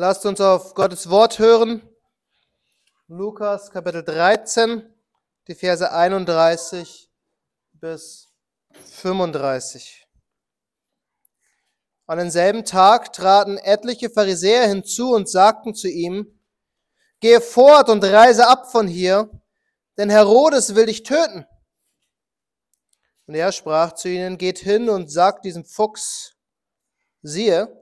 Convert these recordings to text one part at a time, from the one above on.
Lasst uns auf Gottes Wort hören. Lukas Kapitel 13, die Verse 31 bis 35. An denselben Tag traten etliche Pharisäer hinzu und sagten zu ihm, Gehe fort und reise ab von hier, denn Herodes will dich töten. Und er sprach zu ihnen, Geht hin und sagt diesem Fuchs, siehe,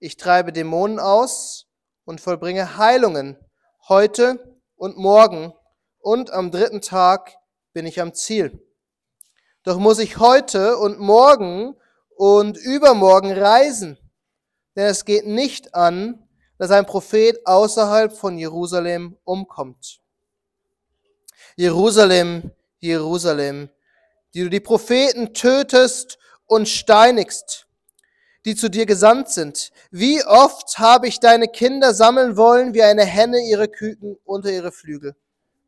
ich treibe Dämonen aus und vollbringe Heilungen heute und morgen und am dritten Tag bin ich am Ziel. Doch muss ich heute und morgen und übermorgen reisen, denn es geht nicht an, dass ein Prophet außerhalb von Jerusalem umkommt. Jerusalem, Jerusalem, die du die Propheten tötest und steinigst die zu dir gesandt sind. Wie oft habe ich deine Kinder sammeln wollen, wie eine Henne ihre Küken unter ihre Flügel.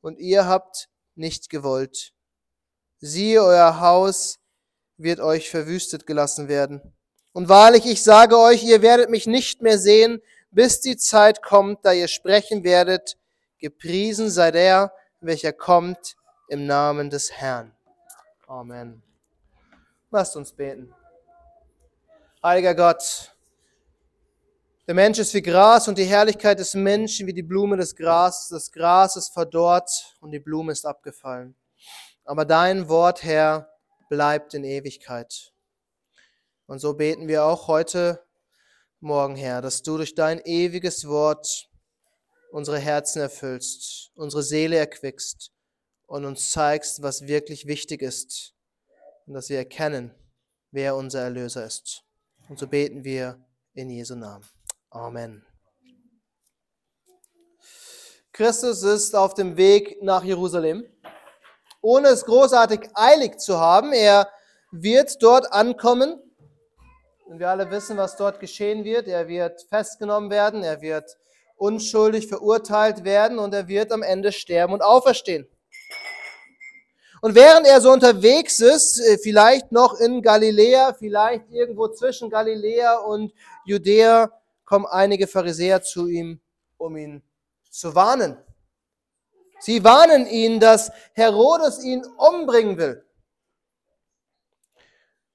Und ihr habt nicht gewollt. Siehe, euer Haus wird euch verwüstet gelassen werden. Und wahrlich, ich sage euch, ihr werdet mich nicht mehr sehen, bis die Zeit kommt, da ihr sprechen werdet, gepriesen sei der, welcher kommt im Namen des Herrn. Amen. Lasst uns beten. Heiliger Gott, der Mensch ist wie Gras und die Herrlichkeit des Menschen wie die Blume des Grases. Das Gras ist verdorrt und die Blume ist abgefallen. Aber dein Wort, Herr, bleibt in Ewigkeit. Und so beten wir auch heute Morgen, Herr, dass du durch dein ewiges Wort unsere Herzen erfüllst, unsere Seele erquickst und uns zeigst, was wirklich wichtig ist und dass wir erkennen, wer unser Erlöser ist. Und so beten wir in Jesu Namen. Amen. Christus ist auf dem Weg nach Jerusalem, ohne es großartig eilig zu haben. Er wird dort ankommen. Und wir alle wissen, was dort geschehen wird. Er wird festgenommen werden, er wird unschuldig verurteilt werden und er wird am Ende sterben und auferstehen. Und während er so unterwegs ist, äh, vielleicht noch in Galiläa, vielleicht irgendwo zwischen Galiläa und Judäa, kommen einige Pharisäer zu ihm, um ihn zu warnen. Sie warnen ihn, dass Herodes ihn umbringen will.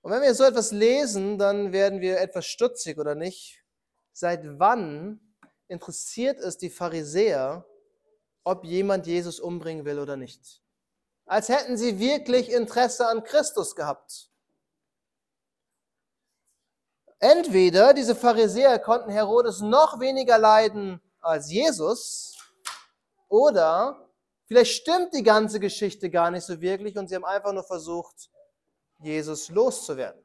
Und wenn wir so etwas lesen, dann werden wir etwas stutzig, oder nicht? Seit wann interessiert es die Pharisäer, ob jemand Jesus umbringen will oder nicht? Als hätten sie wirklich Interesse an Christus gehabt. Entweder diese Pharisäer konnten Herodes noch weniger leiden als Jesus, oder vielleicht stimmt die ganze Geschichte gar nicht so wirklich und sie haben einfach nur versucht, Jesus loszuwerden.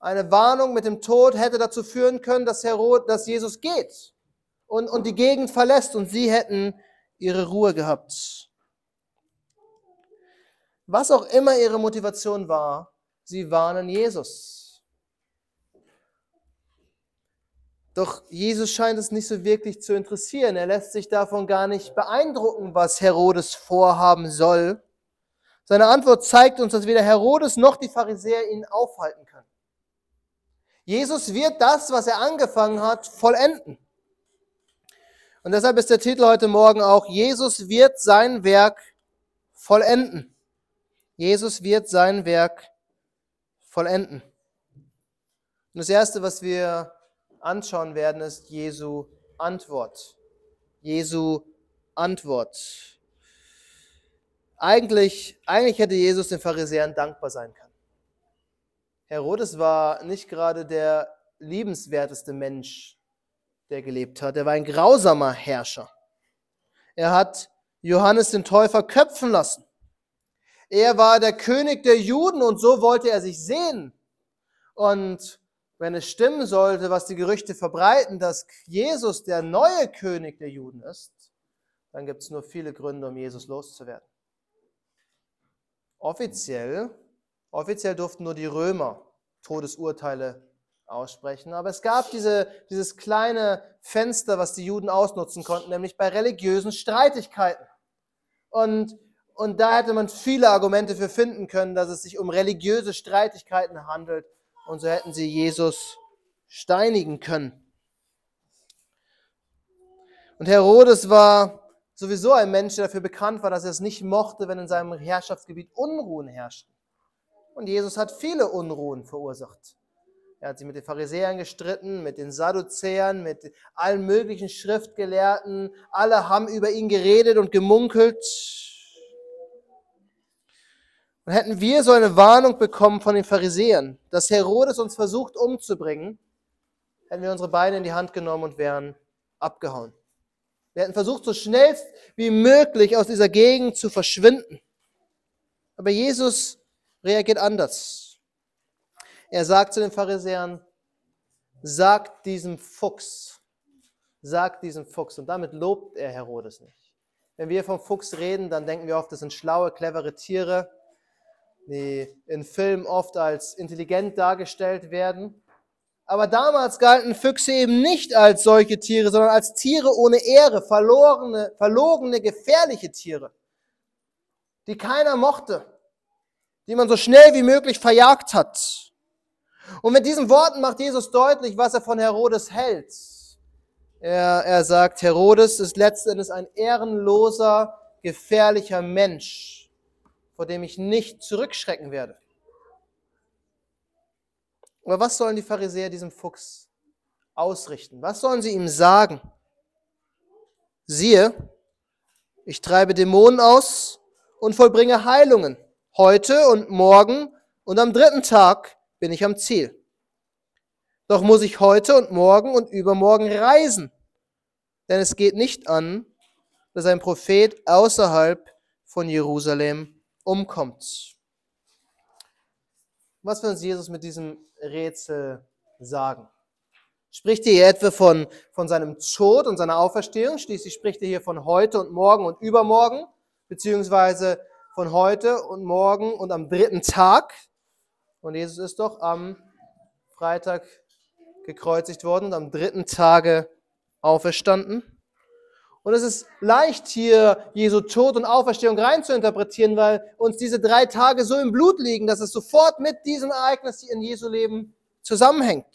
Eine Warnung mit dem Tod hätte dazu führen können, dass, Herod, dass Jesus geht und, und die Gegend verlässt und sie hätten ihre Ruhe gehabt. Was auch immer ihre Motivation war, sie warnen Jesus. Doch Jesus scheint es nicht so wirklich zu interessieren. Er lässt sich davon gar nicht beeindrucken, was Herodes vorhaben soll. Seine Antwort zeigt uns, dass weder Herodes noch die Pharisäer ihn aufhalten können. Jesus wird das, was er angefangen hat, vollenden. Und deshalb ist der Titel heute Morgen auch, Jesus wird sein Werk vollenden. Jesus wird sein Werk vollenden. Und das Erste, was wir anschauen werden, ist Jesu Antwort. Jesu Antwort. Eigentlich, eigentlich hätte Jesus den Pharisäern dankbar sein können. Herodes war nicht gerade der liebenswerteste Mensch, der gelebt hat. Er war ein grausamer Herrscher. Er hat Johannes den Täufer köpfen lassen. Er war der König der Juden und so wollte er sich sehen. Und wenn es stimmen sollte, was die Gerüchte verbreiten, dass Jesus der neue König der Juden ist, dann gibt es nur viele Gründe, um Jesus loszuwerden. Offiziell, offiziell durften nur die Römer Todesurteile aussprechen, aber es gab diese, dieses kleine Fenster, was die Juden ausnutzen konnten, nämlich bei religiösen Streitigkeiten. Und und da hätte man viele Argumente für finden können, dass es sich um religiöse Streitigkeiten handelt. Und so hätten sie Jesus steinigen können. Und Herodes war sowieso ein Mensch, der dafür bekannt war, dass er es nicht mochte, wenn in seinem Herrschaftsgebiet Unruhen herrschten. Und Jesus hat viele Unruhen verursacht. Er hat sich mit den Pharisäern gestritten, mit den Sadduzäern, mit allen möglichen Schriftgelehrten. Alle haben über ihn geredet und gemunkelt. Und hätten wir so eine Warnung bekommen von den Pharisäern, dass Herodes uns versucht umzubringen, hätten wir unsere Beine in die Hand genommen und wären abgehauen. Wir hätten versucht, so schnell wie möglich aus dieser Gegend zu verschwinden. Aber Jesus reagiert anders. Er sagt zu den Pharisäern, sagt diesem Fuchs, sagt diesem Fuchs. Und damit lobt er Herodes nicht. Wenn wir vom Fuchs reden, dann denken wir oft, das sind schlaue, clevere Tiere, die in Filmen oft als intelligent dargestellt werden. Aber damals galten Füchse eben nicht als solche Tiere, sondern als Tiere ohne Ehre, verlorene, verlogene, gefährliche Tiere, die keiner mochte, die man so schnell wie möglich verjagt hat. Und mit diesen Worten macht Jesus deutlich, was er von Herodes hält. Er, er sagt, Herodes ist letztendlich ein ehrenloser, gefährlicher Mensch, vor dem ich nicht zurückschrecken werde. Aber was sollen die Pharisäer diesem Fuchs ausrichten? Was sollen sie ihm sagen? Siehe, ich treibe Dämonen aus und vollbringe Heilungen. Heute und morgen und am dritten Tag bin ich am Ziel. Doch muss ich heute und morgen und übermorgen reisen. Denn es geht nicht an, dass ein Prophet außerhalb von Jerusalem umkommt. Was will uns Jesus mit diesem Rätsel sagen? Spricht er hier etwa von, von seinem Tod und seiner Auferstehung? Schließlich spricht er hier von heute und morgen und übermorgen, beziehungsweise von heute und morgen und am dritten Tag. Und Jesus ist doch am Freitag gekreuzigt worden und am dritten Tage auferstanden. Und es ist leicht hier Jesu Tod und Auferstehung rein zu interpretieren, weil uns diese drei Tage so im Blut liegen, dass es sofort mit diesem Ereignis in Jesu Leben zusammenhängt.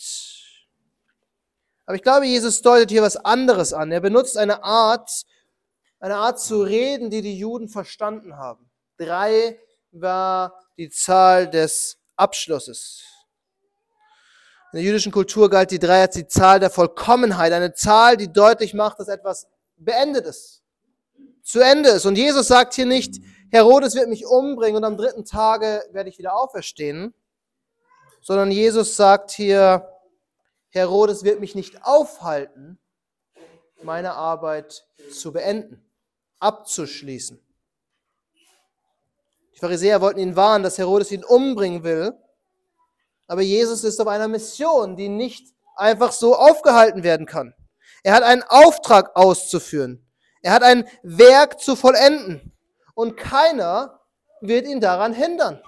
Aber ich glaube, Jesus deutet hier was anderes an. Er benutzt eine Art, eine Art zu reden, die die Juden verstanden haben. Drei war die Zahl des Abschlusses. In der jüdischen Kultur galt die drei als die Zahl der Vollkommenheit, eine Zahl, die deutlich macht, dass etwas beendet ist, zu Ende ist. Und Jesus sagt hier nicht, Herodes wird mich umbringen und am dritten Tage werde ich wieder auferstehen, sondern Jesus sagt hier, Herodes wird mich nicht aufhalten, meine Arbeit zu beenden, abzuschließen. Die Pharisäer wollten ihn warnen, dass Herodes ihn umbringen will, aber Jesus ist auf einer Mission, die nicht einfach so aufgehalten werden kann. Er hat einen Auftrag auszuführen. Er hat ein Werk zu vollenden. Und keiner wird ihn daran hindern.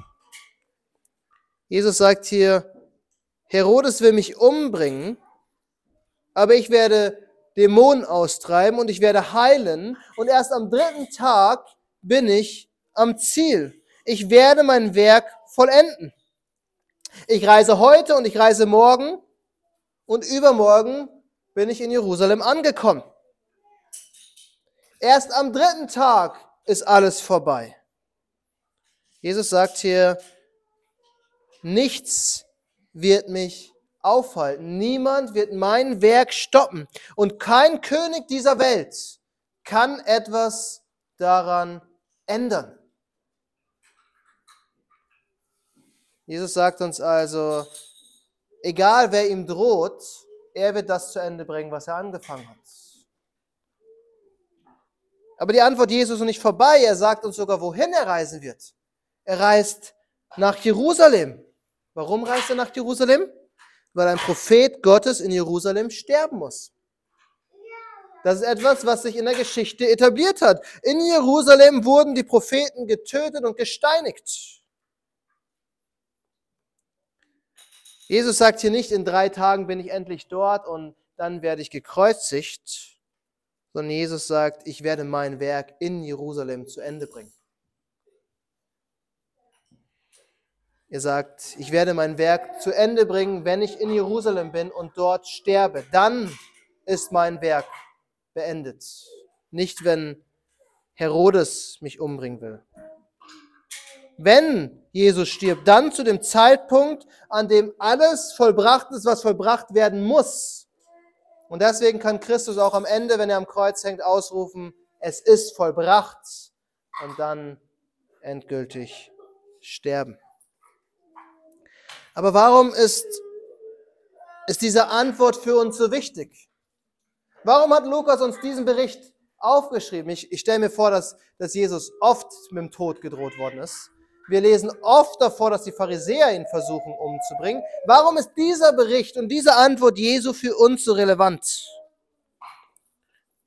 Jesus sagt hier, Herodes will mich umbringen, aber ich werde Dämonen austreiben und ich werde heilen und erst am dritten Tag bin ich am Ziel. Ich werde mein Werk vollenden. Ich reise heute und ich reise morgen und übermorgen bin ich in Jerusalem angekommen. Erst am dritten Tag ist alles vorbei. Jesus sagt hier, nichts wird mich aufhalten. Niemand wird mein Werk stoppen. Und kein König dieser Welt kann etwas daran ändern. Jesus sagt uns also, egal wer ihm droht, er wird das zu Ende bringen, was er angefangen hat. Aber die Antwort Jesu ist nicht vorbei. Er sagt uns sogar, wohin er reisen wird. Er reist nach Jerusalem. Warum reist er nach Jerusalem? Weil ein Prophet Gottes in Jerusalem sterben muss. Das ist etwas, was sich in der Geschichte etabliert hat. In Jerusalem wurden die Propheten getötet und gesteinigt. Jesus sagt hier nicht, in drei Tagen bin ich endlich dort und dann werde ich gekreuzigt, sondern Jesus sagt, ich werde mein Werk in Jerusalem zu Ende bringen. Er sagt, ich werde mein Werk zu Ende bringen, wenn ich in Jerusalem bin und dort sterbe. Dann ist mein Werk beendet. Nicht, wenn Herodes mich umbringen will. Wenn Jesus stirbt, dann zu dem Zeitpunkt, an dem alles vollbracht ist, was vollbracht werden muss. Und deswegen kann Christus auch am Ende, wenn er am Kreuz hängt, ausrufen, es ist vollbracht und dann endgültig sterben. Aber warum ist, ist diese Antwort für uns so wichtig? Warum hat Lukas uns diesen Bericht aufgeschrieben? Ich, ich stelle mir vor, dass, dass Jesus oft mit dem Tod gedroht worden ist. Wir lesen oft davor, dass die Pharisäer ihn versuchen umzubringen. Warum ist dieser Bericht und diese Antwort Jesu für uns so relevant?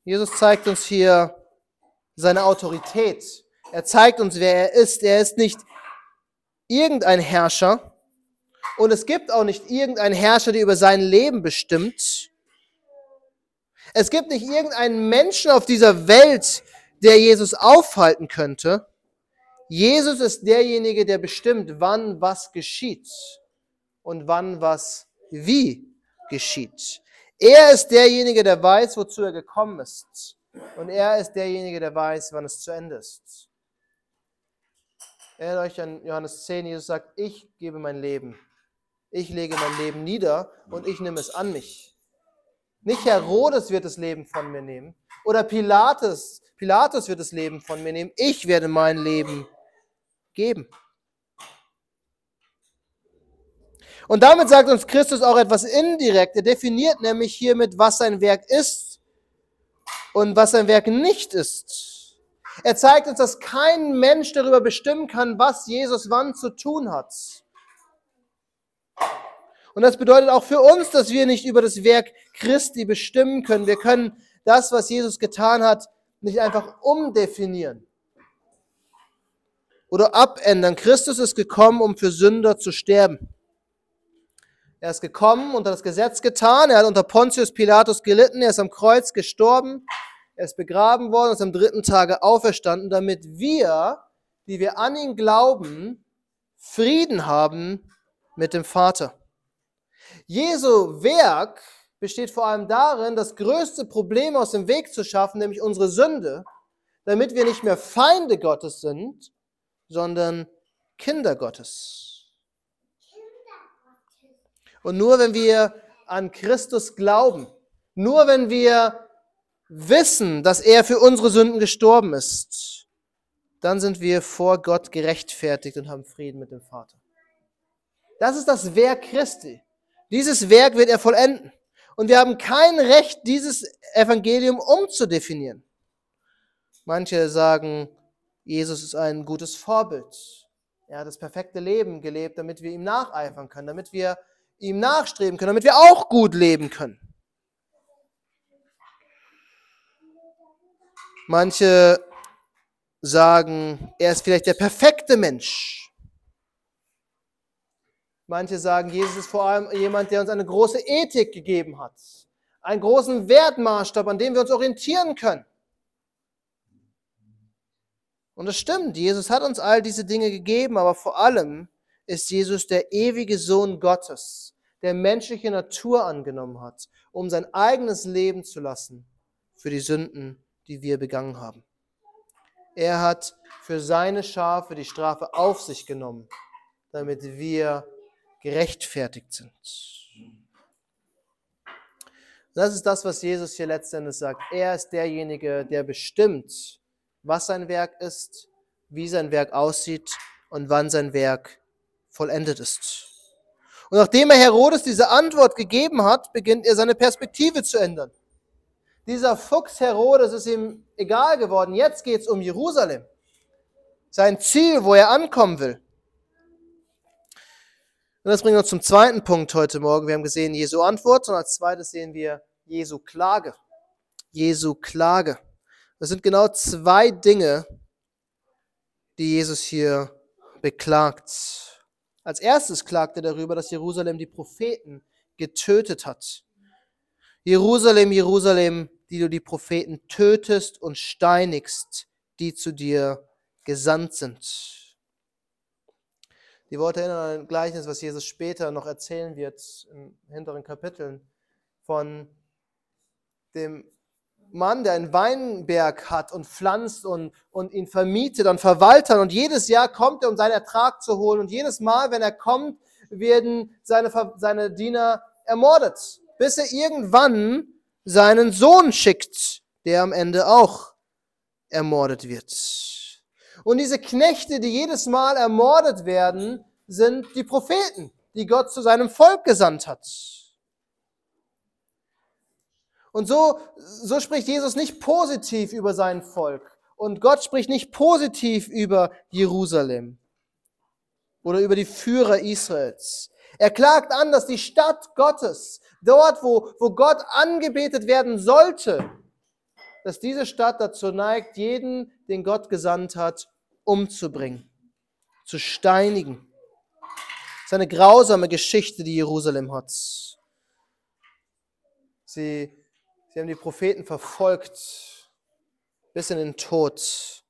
Jesus zeigt uns hier seine Autorität. Er zeigt uns, wer er ist. Er ist nicht irgendein Herrscher und es gibt auch nicht irgendeinen Herrscher, der über sein Leben bestimmt. Es gibt nicht irgendeinen Menschen auf dieser Welt, der Jesus aufhalten könnte. Jesus ist derjenige, der bestimmt, wann was geschieht und wann was wie geschieht. Er ist derjenige, der weiß, wozu er gekommen ist. Und er ist derjenige, der weiß, wann es zu Ende ist. Erinnert euch an Johannes 10, Jesus sagt, ich gebe mein Leben. Ich lege mein Leben nieder und ich nehme es an mich. Nicht Herodes wird das Leben von mir nehmen oder Pilatus, Pilatus wird das Leben von mir nehmen. Ich werde mein Leben geben. Und damit sagt uns Christus auch etwas indirekt. Er definiert nämlich hiermit, was sein Werk ist und was sein Werk nicht ist. Er zeigt uns, dass kein Mensch darüber bestimmen kann, was Jesus wann zu tun hat. Und das bedeutet auch für uns, dass wir nicht über das Werk Christi bestimmen können. Wir können das, was Jesus getan hat, nicht einfach umdefinieren oder abändern. Christus ist gekommen, um für Sünder zu sterben. Er ist gekommen, unter das Gesetz getan, er hat unter Pontius Pilatus gelitten, er ist am Kreuz gestorben, er ist begraben worden und ist am dritten Tage auferstanden, damit wir, die wir an ihn glauben, Frieden haben mit dem Vater. Jesu Werk besteht vor allem darin, das größte Problem aus dem Weg zu schaffen, nämlich unsere Sünde, damit wir nicht mehr Feinde Gottes sind, sondern Kinder Gottes. Und nur wenn wir an Christus glauben, nur wenn wir wissen, dass er für unsere Sünden gestorben ist, dann sind wir vor Gott gerechtfertigt und haben Frieden mit dem Vater. Das ist das Werk Christi. Dieses Werk wird er vollenden. Und wir haben kein Recht, dieses Evangelium umzudefinieren. Manche sagen, Jesus ist ein gutes Vorbild. Er hat das perfekte Leben gelebt, damit wir ihm nacheifern können, damit wir ihm nachstreben können, damit wir auch gut leben können. Manche sagen, er ist vielleicht der perfekte Mensch. Manche sagen, Jesus ist vor allem jemand, der uns eine große Ethik gegeben hat, einen großen Wertmaßstab, an dem wir uns orientieren können. Und es stimmt, Jesus hat uns all diese Dinge gegeben, aber vor allem ist Jesus der ewige Sohn Gottes, der menschliche Natur angenommen hat, um sein eigenes Leben zu lassen für die Sünden, die wir begangen haben. Er hat für seine Schafe die Strafe auf sich genommen, damit wir gerechtfertigt sind. Das ist das, was Jesus hier letztendlich sagt. Er ist derjenige, der bestimmt, was sein Werk ist, wie sein Werk aussieht und wann sein Werk vollendet ist. Und nachdem er Herodes diese Antwort gegeben hat, beginnt er seine Perspektive zu ändern. Dieser Fuchs Herodes ist ihm egal geworden. Jetzt geht es um Jerusalem. Sein Ziel, wo er ankommen will. Und das bringt uns zum zweiten Punkt heute Morgen. Wir haben gesehen Jesu Antwort und als zweites sehen wir Jesu Klage. Jesu Klage. Das sind genau zwei Dinge, die Jesus hier beklagt. Als erstes klagt er darüber, dass Jerusalem die Propheten getötet hat. Jerusalem, Jerusalem, die du die Propheten tötest und steinigst, die zu dir gesandt sind. Die Worte erinnern an ein Gleichnis, was Jesus später noch erzählen wird in hinteren Kapiteln von dem Mann, der einen Weinberg hat und pflanzt und, und ihn vermietet und verwaltet. Und jedes Jahr kommt er, um seinen Ertrag zu holen. Und jedes Mal, wenn er kommt, werden seine, seine Diener ermordet. Bis er irgendwann seinen Sohn schickt, der am Ende auch ermordet wird. Und diese Knechte, die jedes Mal ermordet werden, sind die Propheten, die Gott zu seinem Volk gesandt hat. Und so, so spricht Jesus nicht positiv über sein Volk. Und Gott spricht nicht positiv über Jerusalem oder über die Führer Israels. Er klagt an, dass die Stadt Gottes, dort, wo, wo Gott angebetet werden sollte, dass diese Stadt dazu neigt, jeden, den Gott gesandt hat, umzubringen, zu steinigen. Das ist eine grausame Geschichte, die Jerusalem hat. Sie Sie haben die Propheten verfolgt bis in den Tod.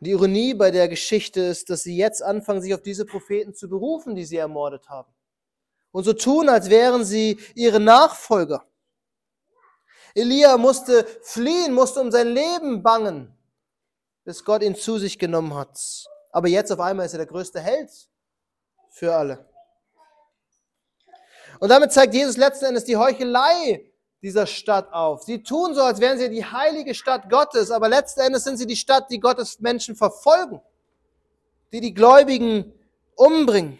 Die Ironie bei der Geschichte ist, dass sie jetzt anfangen, sich auf diese Propheten zu berufen, die sie ermordet haben. Und so tun, als wären sie ihre Nachfolger. Elia musste fliehen, musste um sein Leben bangen, bis Gott ihn zu sich genommen hat. Aber jetzt auf einmal ist er der größte Held für alle. Und damit zeigt Jesus letzten Endes die Heuchelei dieser Stadt auf. Sie tun so, als wären sie die heilige Stadt Gottes, aber letzten Endes sind sie die Stadt, die Gottes Menschen verfolgen, die die Gläubigen umbringen.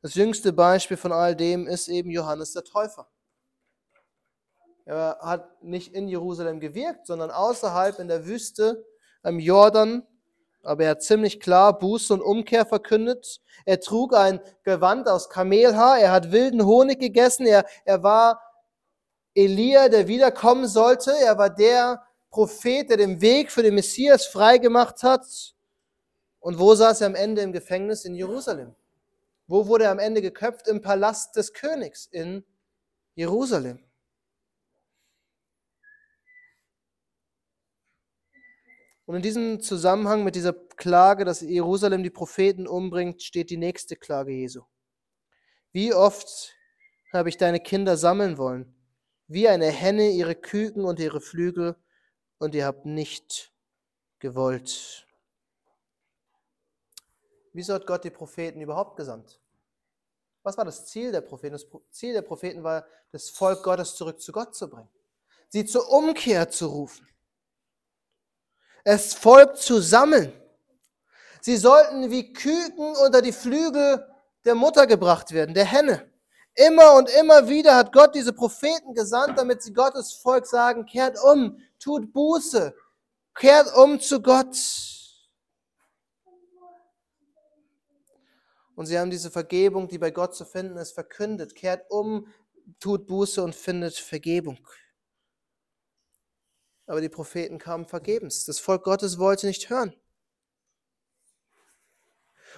Das jüngste Beispiel von all dem ist eben Johannes der Täufer. Er hat nicht in Jerusalem gewirkt, sondern außerhalb in der Wüste am Jordan aber er hat ziemlich klar Buße und Umkehr verkündet. Er trug ein Gewand aus Kamelhaar, er hat wilden Honig gegessen, er, er war Elia, der wiederkommen sollte, er war der Prophet, der den Weg für den Messias freigemacht hat. Und wo saß er am Ende im Gefängnis? In Jerusalem. Wo wurde er am Ende geköpft? Im Palast des Königs in Jerusalem. Und in diesem Zusammenhang mit dieser Klage, dass Jerusalem die Propheten umbringt, steht die nächste Klage Jesu. Wie oft habe ich deine Kinder sammeln wollen, wie eine Henne ihre Küken und ihre Flügel, und ihr habt nicht gewollt. Wieso hat Gott die Propheten überhaupt gesandt? Was war das Ziel der Propheten? Das Ziel der Propheten war, das Volk Gottes zurück zu Gott zu bringen, sie zur Umkehr zu rufen es Volk zu sammeln. Sie sollten wie Küken unter die Flügel der Mutter gebracht werden, der Henne. Immer und immer wieder hat Gott diese Propheten gesandt, damit sie Gottes Volk sagen, kehrt um, tut Buße, kehrt um zu Gott. Und sie haben diese Vergebung, die bei Gott zu finden ist, verkündet. Kehrt um, tut Buße und findet Vergebung. Aber die Propheten kamen vergebens. Das Volk Gottes wollte nicht hören.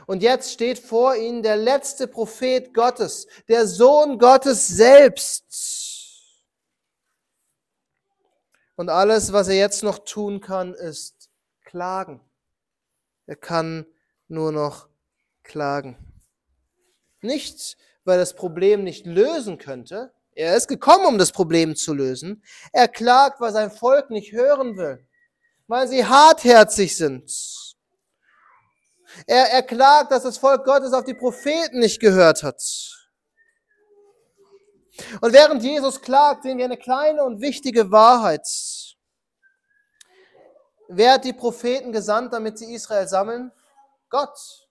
Und jetzt steht vor ihnen der letzte Prophet Gottes, der Sohn Gottes selbst. Und alles, was er jetzt noch tun kann, ist klagen. Er kann nur noch klagen. Nicht, weil das Problem nicht lösen könnte, er ist gekommen, um das Problem zu lösen. Er klagt, weil sein Volk nicht hören will, weil sie hartherzig sind. Er, er klagt, dass das Volk Gottes auf die Propheten nicht gehört hat. Und während Jesus klagt, sehen wir eine kleine und wichtige Wahrheit. Wer hat die Propheten gesandt, damit sie Israel sammeln? Gott.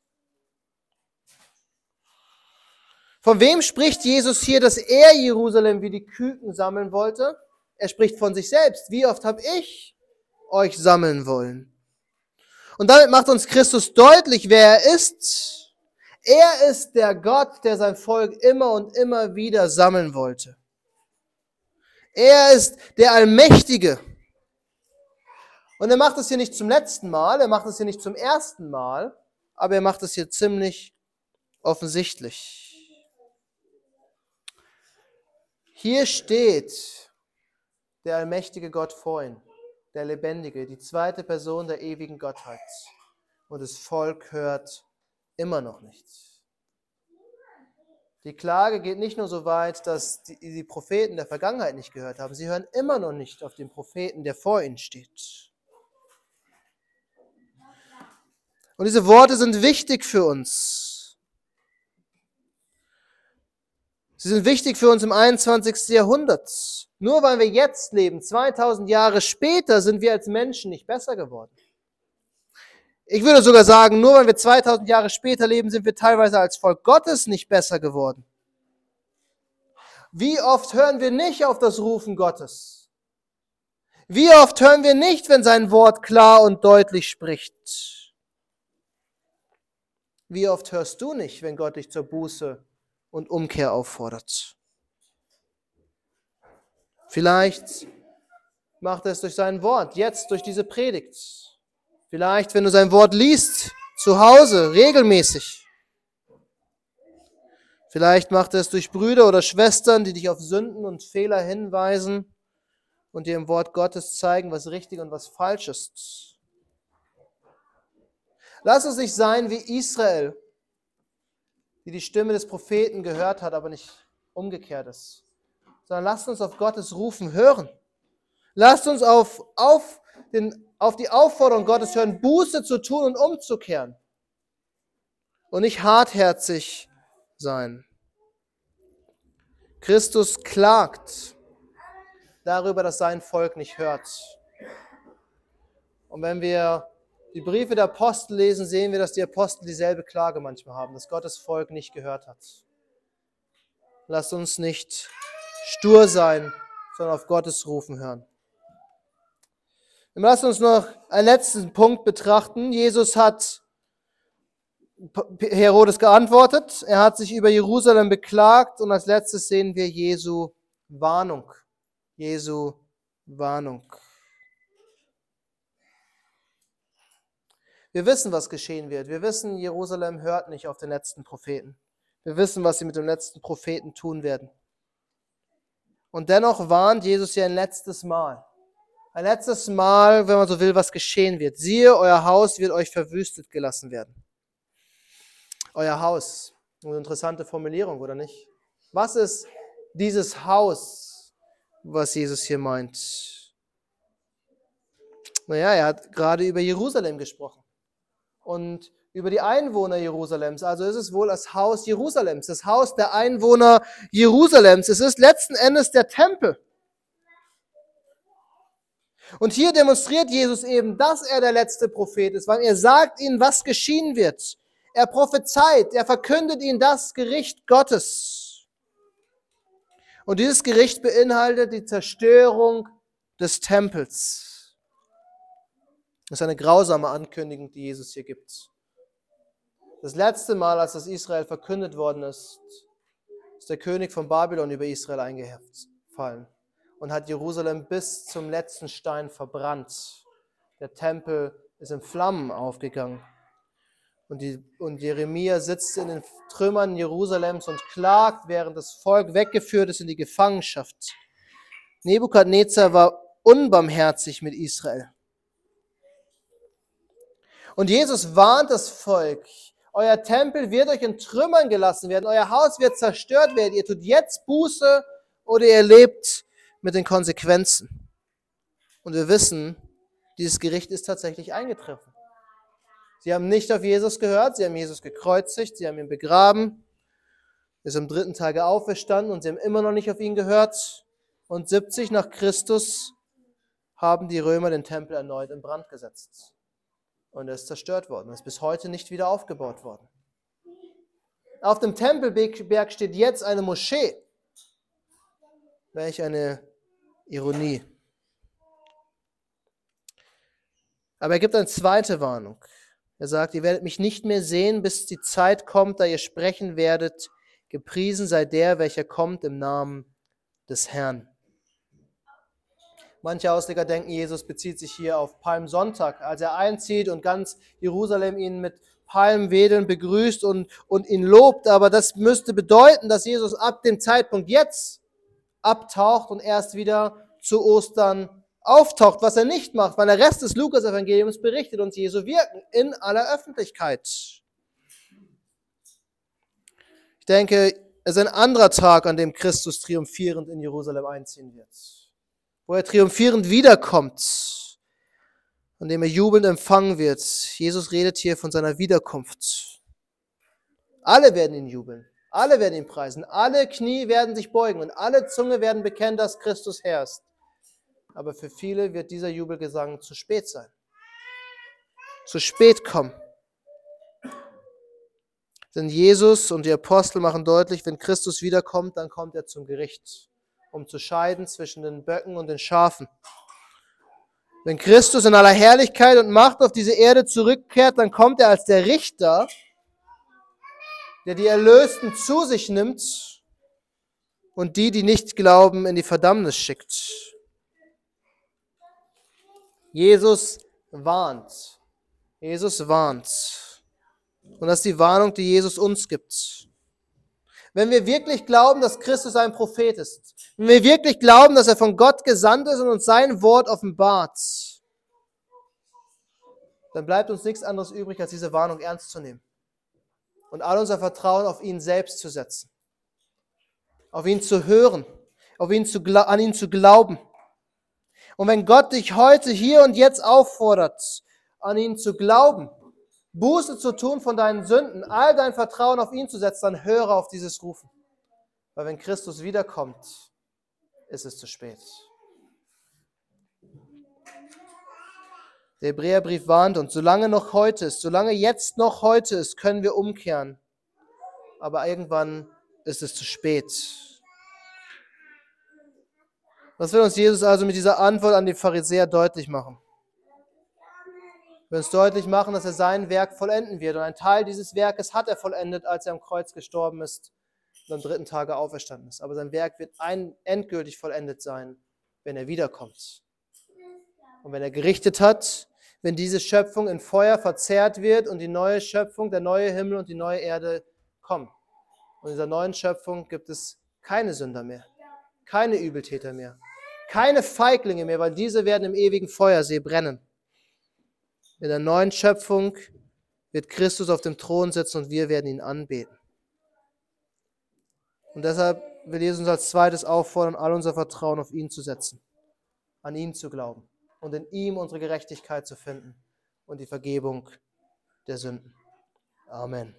Von wem spricht Jesus hier, dass er Jerusalem wie die Küken sammeln wollte? Er spricht von sich selbst. Wie oft habe ich euch sammeln wollen? Und damit macht uns Christus deutlich, wer er ist. Er ist der Gott, der sein Volk immer und immer wieder sammeln wollte. Er ist der Allmächtige. Und er macht es hier nicht zum letzten Mal, er macht es hier nicht zum ersten Mal, aber er macht es hier ziemlich offensichtlich. Hier steht der allmächtige Gott vor ihm, der Lebendige, die zweite Person der ewigen Gottheit. Und das Volk hört immer noch nichts. Die Klage geht nicht nur so weit, dass die, die Propheten der Vergangenheit nicht gehört haben. Sie hören immer noch nicht auf den Propheten, der vor ihnen steht. Und diese Worte sind wichtig für uns. Sie sind wichtig für uns im 21. Jahrhundert. Nur weil wir jetzt leben, 2000 Jahre später, sind wir als Menschen nicht besser geworden. Ich würde sogar sagen, nur weil wir 2000 Jahre später leben, sind wir teilweise als Volk Gottes nicht besser geworden. Wie oft hören wir nicht auf das Rufen Gottes? Wie oft hören wir nicht, wenn sein Wort klar und deutlich spricht? Wie oft hörst du nicht, wenn Gott dich zur Buße und Umkehr auffordert? Vielleicht macht er es durch sein Wort, jetzt durch diese Predigt. Vielleicht, wenn du sein Wort liest, zu Hause, regelmäßig. Vielleicht macht er es durch Brüder oder Schwestern, die dich auf Sünden und Fehler hinweisen und dir im Wort Gottes zeigen, was richtig und was falsch ist. Lass uns nicht sein wie Israel, die die Stimme des Propheten gehört hat, aber nicht umgekehrt ist, sondern lasst uns auf Gottes Rufen hören. Lasst uns auf, auf den auf die Aufforderung Gottes hören, Buße zu tun und umzukehren. Und nicht hartherzig sein. Christus klagt darüber, dass sein Volk nicht hört. Und wenn wir die Briefe der Apostel lesen, sehen wir, dass die Apostel dieselbe Klage manchmal haben, dass Gottes Volk nicht gehört hat. Lasst uns nicht stur sein, sondern auf Gottes Rufen hören. Lass uns noch einen letzten Punkt betrachten. Jesus hat Herodes geantwortet. Er hat sich über Jerusalem beklagt und als letztes sehen wir Jesu Warnung. Jesu Warnung. Wir wissen, was geschehen wird. Wir wissen, Jerusalem hört nicht auf den letzten Propheten. Wir wissen, was sie mit dem letzten Propheten tun werden. Und dennoch warnt Jesus sie ein letztes Mal ein letztes Mal, wenn man so will, was geschehen wird. Siehe, euer Haus wird euch verwüstet gelassen werden. Euer Haus. Eine interessante Formulierung, oder nicht? Was ist dieses Haus, was Jesus hier meint? Naja, er hat gerade über Jerusalem gesprochen. Und über die Einwohner Jerusalems. Also ist es wohl das Haus Jerusalems, das Haus der Einwohner Jerusalems. Es ist letzten Endes der Tempel. Und hier demonstriert Jesus eben, dass er der letzte Prophet ist, weil er sagt ihnen, was geschehen wird. Er prophezeit, er verkündet ihnen das Gericht Gottes. Und dieses Gericht beinhaltet die Zerstörung des Tempels. Das ist eine grausame Ankündigung, die Jesus hier gibt. Das letzte Mal, als das Israel verkündet worden ist, ist der König von Babylon über Israel eingefallen und hat Jerusalem bis zum letzten Stein verbrannt. Der Tempel ist in Flammen aufgegangen. Und, die, und Jeremia sitzt in den Trümmern Jerusalems und klagt, während das Volk weggeführt ist in die Gefangenschaft. Nebukadnezar war unbarmherzig mit Israel. Und Jesus warnt das Volk, euer Tempel wird euch in Trümmern gelassen werden, euer Haus wird zerstört werden, ihr tut jetzt Buße oder ihr lebt mit den Konsequenzen. Und wir wissen, dieses Gericht ist tatsächlich eingetroffen. Sie haben nicht auf Jesus gehört, sie haben Jesus gekreuzigt, sie haben ihn begraben, er ist am dritten Tage auferstanden und sie haben immer noch nicht auf ihn gehört. Und 70 nach Christus haben die Römer den Tempel erneut in Brand gesetzt. Und er ist zerstört worden. Er ist bis heute nicht wieder aufgebaut worden. Auf dem Tempelberg steht jetzt eine Moschee. Welch eine Ironie. Aber er gibt eine zweite Warnung. Er sagt, ihr werdet mich nicht mehr sehen, bis die Zeit kommt, da ihr sprechen werdet, gepriesen sei der, welcher kommt im Namen des Herrn. Manche Ausleger denken, Jesus bezieht sich hier auf Palmsonntag, als er einzieht und ganz Jerusalem ihn mit Palmwedeln begrüßt und, und ihn lobt. Aber das müsste bedeuten, dass Jesus ab dem Zeitpunkt jetzt abtaucht und erst wieder zu Ostern auftaucht, was er nicht macht, weil der Rest des Lukas-Evangeliums berichtet uns Jesu Wirken in aller Öffentlichkeit. Ich denke, es ein anderer Tag, an dem Christus triumphierend in Jerusalem einziehen wird. Wo er triumphierend wiederkommt, an dem er jubelnd empfangen wird. Jesus redet hier von seiner Wiederkunft. Alle werden ihn jubeln. Alle werden ihn preisen. Alle Knie werden sich beugen und alle Zunge werden bekennen, dass Christus Herr ist. Aber für viele wird dieser Jubelgesang zu spät sein. Zu spät kommen. Denn Jesus und die Apostel machen deutlich, wenn Christus wiederkommt, dann kommt er zum Gericht, um zu scheiden zwischen den Böcken und den Schafen. Wenn Christus in aller Herrlichkeit und Macht auf diese Erde zurückkehrt, dann kommt er als der Richter, der die Erlösten zu sich nimmt und die, die nicht glauben, in die Verdammnis schickt. Jesus warnt. Jesus warnt. Und das ist die Warnung, die Jesus uns gibt. Wenn wir wirklich glauben, dass Christus ein Prophet ist, wenn wir wirklich glauben, dass er von Gott gesandt ist und uns sein Wort offenbart, dann bleibt uns nichts anderes übrig, als diese Warnung ernst zu nehmen und all unser Vertrauen auf ihn selbst zu setzen, auf ihn zu hören, auf ihn zu, an ihn zu glauben. Und wenn Gott dich heute, hier und jetzt auffordert, an ihn zu glauben, Buße zu tun von deinen Sünden, all dein Vertrauen auf ihn zu setzen, dann höre auf dieses Rufen. Weil wenn Christus wiederkommt, ist es zu spät. Der Hebräerbrief warnt uns, solange noch heute ist, solange jetzt noch heute ist, können wir umkehren. Aber irgendwann ist es zu spät. Was will uns Jesus also mit dieser Antwort an die Pharisäer deutlich machen? Will uns deutlich machen, dass er sein Werk vollenden wird. Und ein Teil dieses Werkes hat er vollendet, als er am Kreuz gestorben ist und am dritten Tage auferstanden ist. Aber sein Werk wird ein, endgültig vollendet sein, wenn er wiederkommt. Und wenn er gerichtet hat, wenn diese Schöpfung in Feuer verzehrt wird und die neue Schöpfung, der neue Himmel und die neue Erde kommen. Und in dieser neuen Schöpfung gibt es keine Sünder mehr, keine Übeltäter mehr, keine Feiglinge mehr, weil diese werden im ewigen Feuersee brennen. In der neuen Schöpfung wird Christus auf dem Thron sitzen und wir werden ihn anbeten. Und deshalb will Jesus uns als zweites auffordern, all unser Vertrauen auf ihn zu setzen, an ihn zu glauben und in ihm unsere Gerechtigkeit zu finden und die Vergebung der Sünden. Amen.